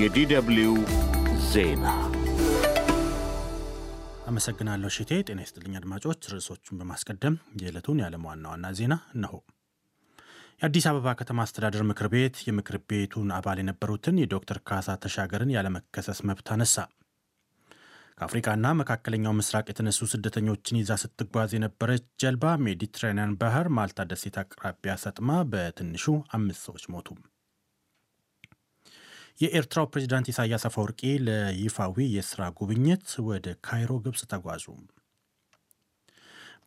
የ DW ዜና አመሰግናለሁ እሸቴ። ጤና ይስጥልኝ አድማጮች። ርዕሶቹን በማስቀደም የዕለቱን የዓለም ዋና ዋና ዜና እነሆ። የአዲስ አበባ ከተማ አስተዳደር ምክር ቤት የምክር ቤቱን አባል የነበሩትን የዶክተር ካሳ ተሻገርን ያለመከሰስ መብት አነሳ። ከአፍሪቃና መካከለኛው ምስራቅ የተነሱ ስደተኞችን ይዛ ስትጓዝ የነበረች ጀልባ ሜዲትራኒያን ባህር ማልታ ደሴት አቅራቢያ ሰጥማ በትንሹ አምስት ሰዎች ሞቱ። የኤርትራው ፕሬዚዳንት ኢሳያስ አፈወርቂ ለይፋዊ የስራ ጉብኝት ወደ ካይሮ ግብፅ ተጓዙ።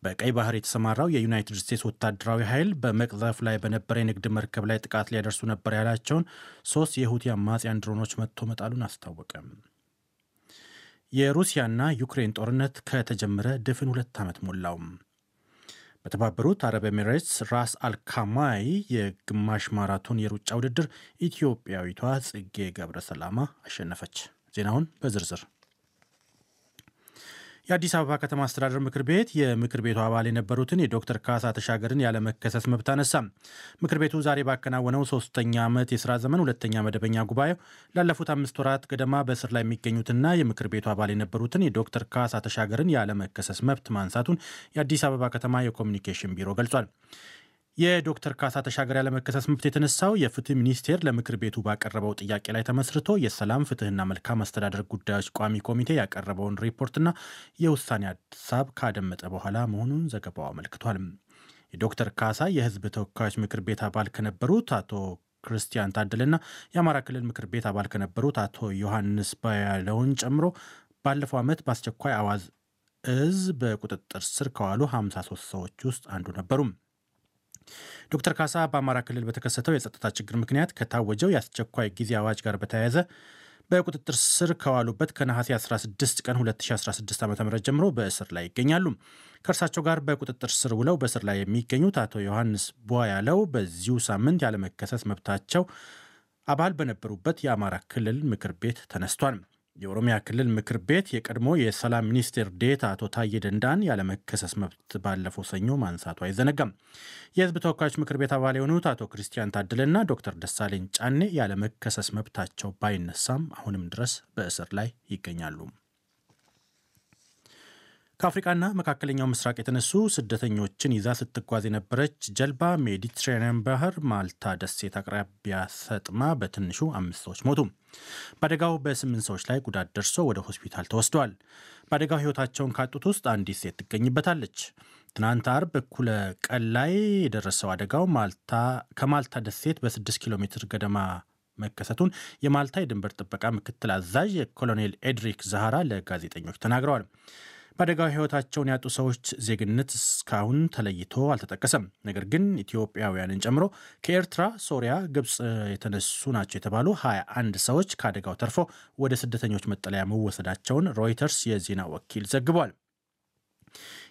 በቀይ ባህር የተሰማራው የዩናይትድ ስቴትስ ወታደራዊ ኃይል በመቅዘፍ ላይ በነበረ የንግድ መርከብ ላይ ጥቃት ሊያደርሱ ነበር ያላቸውን ሶስት የሁቲ አማጽያን ድሮኖች መጥቶ መጣሉን አስታወቀ። የሩሲያና ዩክሬን ጦርነት ከተጀመረ ድፍን ሁለት ዓመት ሞላው። በተባበሩት አረብ ኤሚሬትስ ራስ አልካማይ የግማሽ ማራቶን የሩጫ ውድድር ኢትዮጵያዊቷ ጽጌ ገብረ ሰላማ አሸነፈች። ዜናውን በዝርዝር የአዲስ አበባ ከተማ አስተዳደር ምክር ቤት የምክር ቤቱ አባል የነበሩትን የዶክተር ካሳ ተሻገርን ያለመከሰስ መብት አነሳ። ምክር ቤቱ ዛሬ ባከናወነው ሶስተኛ ዓመት የስራ ዘመን ሁለተኛ መደበኛ ጉባኤው ላለፉት አምስት ወራት ገደማ በእስር ላይ የሚገኙትና የምክር ቤቱ አባል የነበሩትን የዶክተር ካሳ ተሻገርን ያለመከሰስ መብት ማንሳቱን የአዲስ አበባ ከተማ የኮሚኒኬሽን ቢሮ ገልጿል። የዶክተር ካሳ ተሻገር ያለመከሰስ መብት የተነሳው የፍትህ ሚኒስቴር ለምክር ቤቱ ባቀረበው ጥያቄ ላይ ተመስርቶ የሰላም ፍትህና መልካም አስተዳደር ጉዳዮች ቋሚ ኮሚቴ ያቀረበውን ሪፖርትና የውሳኔ ሀሳብ ካደመጠ በኋላ መሆኑን ዘገባው አመልክቷል። የዶክተር ካሳ የህዝብ ተወካዮች ምክር ቤት አባል ከነበሩት አቶ ክርስቲያን ታደለና የአማራ ክልል ምክር ቤት አባል ከነበሩት አቶ ዮሐንስ ባያለውን ጨምሮ ባለፈው ዓመት በአስቸኳይ አዋዝ እዝ በቁጥጥር ስር ከዋሉ 53 ሰዎች ውስጥ አንዱ ነበሩ። ዶክተር ካሳ በአማራ ክልል በተከሰተው የጸጥታ ችግር ምክንያት ከታወጀው የአስቸኳይ ጊዜ አዋጅ ጋር በተያያዘ በቁጥጥር ስር ከዋሉበት ከነሐሴ 16 ቀን 2016 ዓ ም ጀምሮ በእስር ላይ ይገኛሉ። ከእርሳቸው ጋር በቁጥጥር ስር ውለው በእስር ላይ የሚገኙት አቶ ዮሐንስ ቧ ያለው በዚሁ ሳምንት ያለመከሰስ መብታቸው አባል በነበሩበት የአማራ ክልል ምክር ቤት ተነስቷል። የኦሮሚያ ክልል ምክር ቤት የቀድሞ የሰላም ሚኒስቴር ዴታ አቶ ታዬ ደንዳን ያለመከሰስ መብት ባለፈው ሰኞ ማንሳቱ አይዘነጋም። የሕዝብ ተወካዮች ምክር ቤት አባል የሆኑት አቶ ክርስቲያን ታደለና ዶክተር ደሳለኝ ጫኔ ያለመከሰስ መብታቸው ባይነሳም አሁንም ድረስ በእስር ላይ ይገኛሉ። ከአፍሪቃና መካከለኛው ምስራቅ የተነሱ ስደተኞችን ይዛ ስትጓዝ የነበረች ጀልባ ሜዲትራኒያን ባህር ማልታ ደሴት አቅራቢያ ሰጥማ በትንሹ አምስት ሰዎች ሞቱ። በአደጋው በስምንት ሰዎች ላይ ጉዳት ደርሶ ወደ ሆስፒታል ተወስደዋል። በአደጋው ሕይወታቸውን ካጡት ውስጥ አንዲት ሴት ትገኝበታለች። ትናንት አርብ እኩለ ቀን ላይ የደረሰው አደጋው ማልታ ከማልታ ደሴት በስድስት ኪሎ ሜትር ገደማ መከሰቱን የማልታ የድንበር ጥበቃ ምክትል አዛዥ የኮሎኔል ኤድሪክ ዛሃራ ለጋዜጠኞች ተናግረዋል። በአደጋው ሕይወታቸውን ያጡ ሰዎች ዜግነት እስካሁን ተለይቶ አልተጠቀሰም። ነገር ግን ኢትዮጵያውያንን ጨምሮ ከኤርትራ፣ ሶሪያ፣ ግብፅ የተነሱ ናቸው የተባሉ 21 ሰዎች ከአደጋው ተርፎ ወደ ስደተኞች መጠለያ መወሰዳቸውን ሮይተርስ የዜና ወኪል ዘግቧል።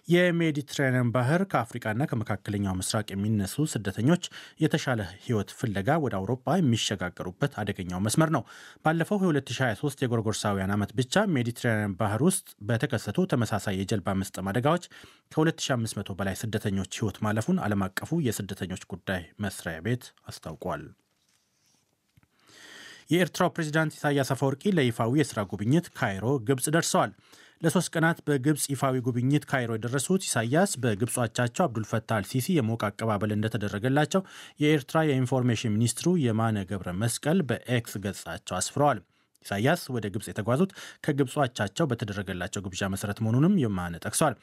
የሜዲትራኒያን ባህር ከአፍሪቃና ከመካከለኛው ምስራቅ የሚነሱ ስደተኞች የተሻለ ሕይወት ፍለጋ ወደ አውሮፓ የሚሸጋገሩበት አደገኛው መስመር ነው። ባለፈው የ2023 የጎርጎርሳውያን ዓመት ብቻ ሜዲትራኒያን ባህር ውስጥ በተከሰቱ ተመሳሳይ የጀልባ መስጠም አደጋዎች ከ2500 በላይ ስደተኞች ሕይወት ማለፉን ዓለም አቀፉ የስደተኞች ጉዳይ መስሪያ ቤት አስታውቋል። የኤርትራው ፕሬዚዳንት ኢሳያስ አፈወርቂ ለይፋዊ የሥራ ጉብኝት ካይሮ ግብፅ ደርሰዋል። ለሶስት ቀናት በግብፅ ይፋዊ ጉብኝት ካይሮ የደረሱት ኢሳያስ በግብፅ አቻቸው አብዱልፈታህ አልሲሲ የሞቅ አቀባበል እንደተደረገላቸው የኤርትራ የኢንፎርሜሽን ሚኒስትሩ የማነ ገብረ መስቀል በኤክስ ገጻቸው አስፍረዋል። ኢሳያስ ወደ ግብፅ የተጓዙት ከግብፅ አቻቸው በተደረገላቸው ግብዣ መሰረት መሆኑንም የማነ ጠቅሷል።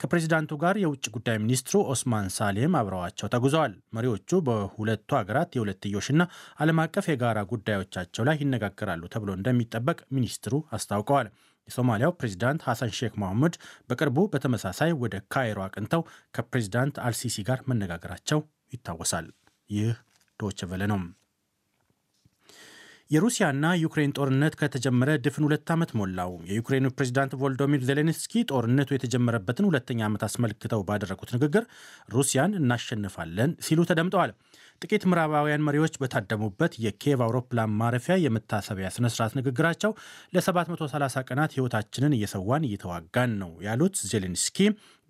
ከፕሬዚዳንቱ ጋር የውጭ ጉዳይ ሚኒስትሩ ኦስማን ሳሌም አብረዋቸው ተጉዘዋል። መሪዎቹ በሁለቱ ሀገራት የሁለትዮሽና ዓለም አቀፍ የጋራ ጉዳዮቻቸው ላይ ይነጋገራሉ ተብሎ እንደሚጠበቅ ሚኒስትሩ አስታውቀዋል። የሶማሊያው ፕሬዚዳንት ሐሰን ሼክ መሐመድ በቅርቡ በተመሳሳይ ወደ ካይሮ አቅንተው ከፕሬዚዳንት አልሲሲ ጋር መነጋገራቸው ይታወሳል። ይህ ዶች ቨለ ነው። የሩሲያና ዩክሬን ጦርነት ከተጀመረ ድፍን ሁለት ዓመት ሞላው። የዩክሬኑ ፕሬዚዳንት ቮልዶሚር ዜሌንስኪ ጦርነቱ የተጀመረበትን ሁለተኛ ዓመት አስመልክተው ባደረጉት ንግግር ሩሲያን እናሸንፋለን ሲሉ ተደምጠዋል። ጥቂት ምዕራባውያን መሪዎች በታደሙበት የኪየቭ አውሮፕላን ማረፊያ የመታሰቢያ ስነስርዓት ንግግራቸው ለ730 ቀናት ሕይወታችንን እየሰዋን እየተዋጋን ነው ያሉት ዜሌንስኪ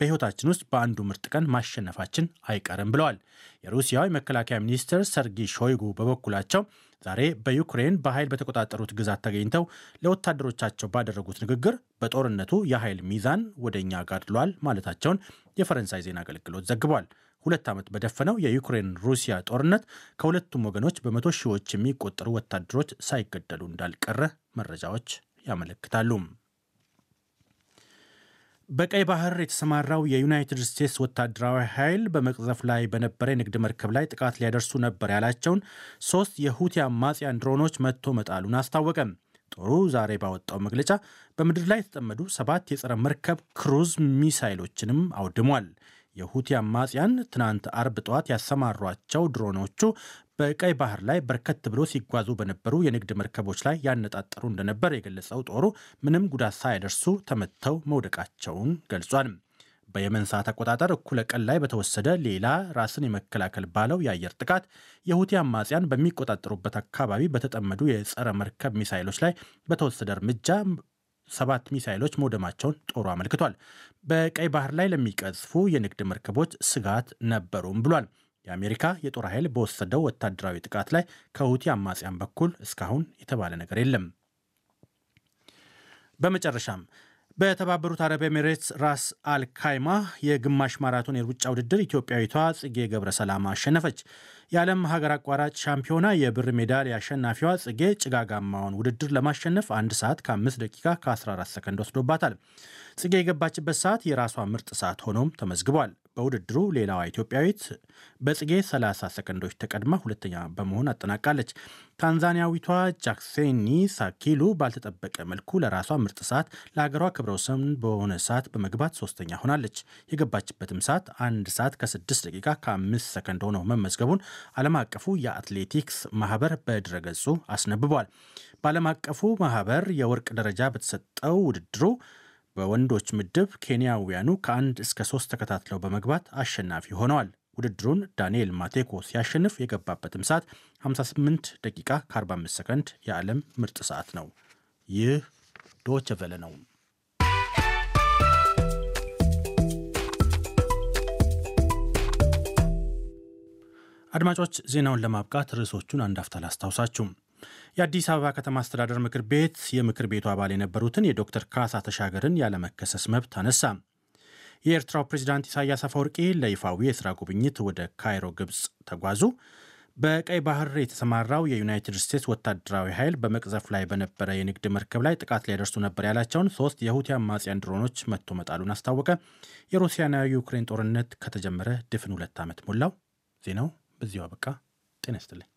በሕይወታችን ውስጥ በአንዱ ምርጥ ቀን ማሸነፋችን አይቀርም ብለዋል። የሩሲያው የመከላከያ ሚኒስትር ሰርጊ ሾይጉ በበኩላቸው ዛሬ በዩክሬን በኃይል በተቆጣጠሩት ግዛት ተገኝተው ለወታደሮቻቸው ባደረጉት ንግግር በጦርነቱ የኃይል ሚዛን ወደ እኛ ጋድሏል ማለታቸውን የፈረንሳይ ዜና አገልግሎት ዘግቧል። ሁለት ዓመት በደፈነው የዩክሬን ሩሲያ ጦርነት ከሁለቱም ወገኖች በመቶ ሺዎች የሚቆጠሩ ወታደሮች ሳይገደሉ እንዳልቀረ መረጃዎች ያመለክታሉ። በቀይ ባህር የተሰማራው የዩናይትድ ስቴትስ ወታደራዊ ኃይል በመቅዘፍ ላይ በነበረ የንግድ መርከብ ላይ ጥቃት ሊያደርሱ ነበር ያላቸውን ሶስት የሁቲ አማጽያን ድሮኖች መትቶ መጣሉን አስታወቀ። ጦሩ ዛሬ ባወጣው መግለጫ በምድር ላይ የተጠመዱ ሰባት የጸረ መርከብ ክሩዝ ሚሳይሎችንም አውድሟል። የሁቲ አማጽያን ትናንት አርብ ጠዋት ያሰማሯቸው ድሮኖቹ በቀይ ባህር ላይ በርከት ብሎ ሲጓዙ በነበሩ የንግድ መርከቦች ላይ ያነጣጠሩ እንደነበር የገለጸው ጦሩ ምንም ጉዳት ሳያደርሱ ተመተው መውደቃቸውን ገልጿል። በየመን ሰዓት አቆጣጠር እኩለ ቀን ላይ በተወሰደ ሌላ ራስን የመከላከል ባለው የአየር ጥቃት የሁቲ አማጽያን በሚቆጣጠሩበት አካባቢ በተጠመዱ የጸረ መርከብ ሚሳይሎች ላይ በተወሰደ እርምጃ ሰባት ሚሳይሎች መውደማቸውን ጦሩ አመልክቷል። በቀይ ባህር ላይ ለሚቀዝፉ የንግድ መርከቦች ስጋት ነበሩም ብሏል። የአሜሪካ የጦር ኃይል በወሰደው ወታደራዊ ጥቃት ላይ ከሁቲ አማጽያን በኩል እስካሁን የተባለ ነገር የለም። በመጨረሻም በተባበሩት አረብ ኤሚሬትስ ራስ አልካይማ የግማሽ ማራቶን የሩጫ ውድድር ኢትዮጵያዊቷ ጽጌ ገብረ ሰላማ አሸነፈች። የዓለም ሀገር አቋራጭ ሻምፒዮና የብር ሜዳሊያ አሸናፊዋ ጽጌ ጭጋጋማውን ውድድር ለማሸነፍ አንድ ሰዓት ከ5 ደቂቃ ከ14 ሰከንድ ወስዶባታል። ጽጌ የገባችበት ሰዓት የራሷ ምርጥ ሰዓት ሆኖም ተመዝግቧል። በውድድሩ ሌላዋ ኢትዮጵያዊት በጽጌ 30 ሰከንዶች ተቀድማ ሁለተኛ በመሆን አጠናቃለች። ታንዛኒያዊቷ ጃክሴኒ ሳኪሉ ባልተጠበቀ መልኩ ለራሷ ምርጥ ሰዓት ለሀገሯ ክብረ ወሰን በሆነ ሰዓት በመግባት ሶስተኛ ሆናለች። የገባችበትም ሰዓት አንድ ሰዓት ከ6 ደቂቃ ከ5 ሰከንድ ሆኖ መመዝገቡን ዓለም አቀፉ የአትሌቲክስ ማህበር በድረገጹ አስነብቧል። በዓለም አቀፉ ማህበር የወርቅ ደረጃ በተሰጠው ውድድሩ በወንዶች ምድብ ኬንያውያኑ ከአንድ እስከ ሶስት ተከታትለው በመግባት አሸናፊ ሆነዋል። ውድድሩን ዳንኤል ማቴኮ ሲያሸንፍ የገባበትም ሰዓት 58 ደቂቃ ከ45 ሰከንድ የዓለም ምርጥ ሰዓት ነው። ይህ ዶቸ ቨለ ነው። አድማጮች ዜናውን ለማብቃት ርዕሶቹን አንድ አፍታ ላስታውሳችሁ። የአዲስ አበባ ከተማ አስተዳደር ምክር ቤት የምክር ቤቱ አባል የነበሩትን የዶክተር ካሳ ተሻገርን ያለመከሰስ መብት አነሳ። የኤርትራው ፕሬዚዳንት ኢሳያስ አፈወርቂ ለይፋዊ የሥራ ጉብኝት ወደ ካይሮ ግብፅ ተጓዙ። በቀይ ባህር የተሰማራው የዩናይትድ ስቴትስ ወታደራዊ ኃይል በመቅዘፍ ላይ በነበረ የንግድ መርከብ ላይ ጥቃት ሊያደርሱ ነበር ያላቸውን ሶስት የሁቲ አማጽያን ድሮኖች መትቶ መጣሉን አስታወቀ። የሩሲያና የዩክሬን ጦርነት ከተጀመረ ድፍን ሁለት ዓመት ሞላው። ዜናው በዚሁ አበቃ። ጤና ይስጥልኝ።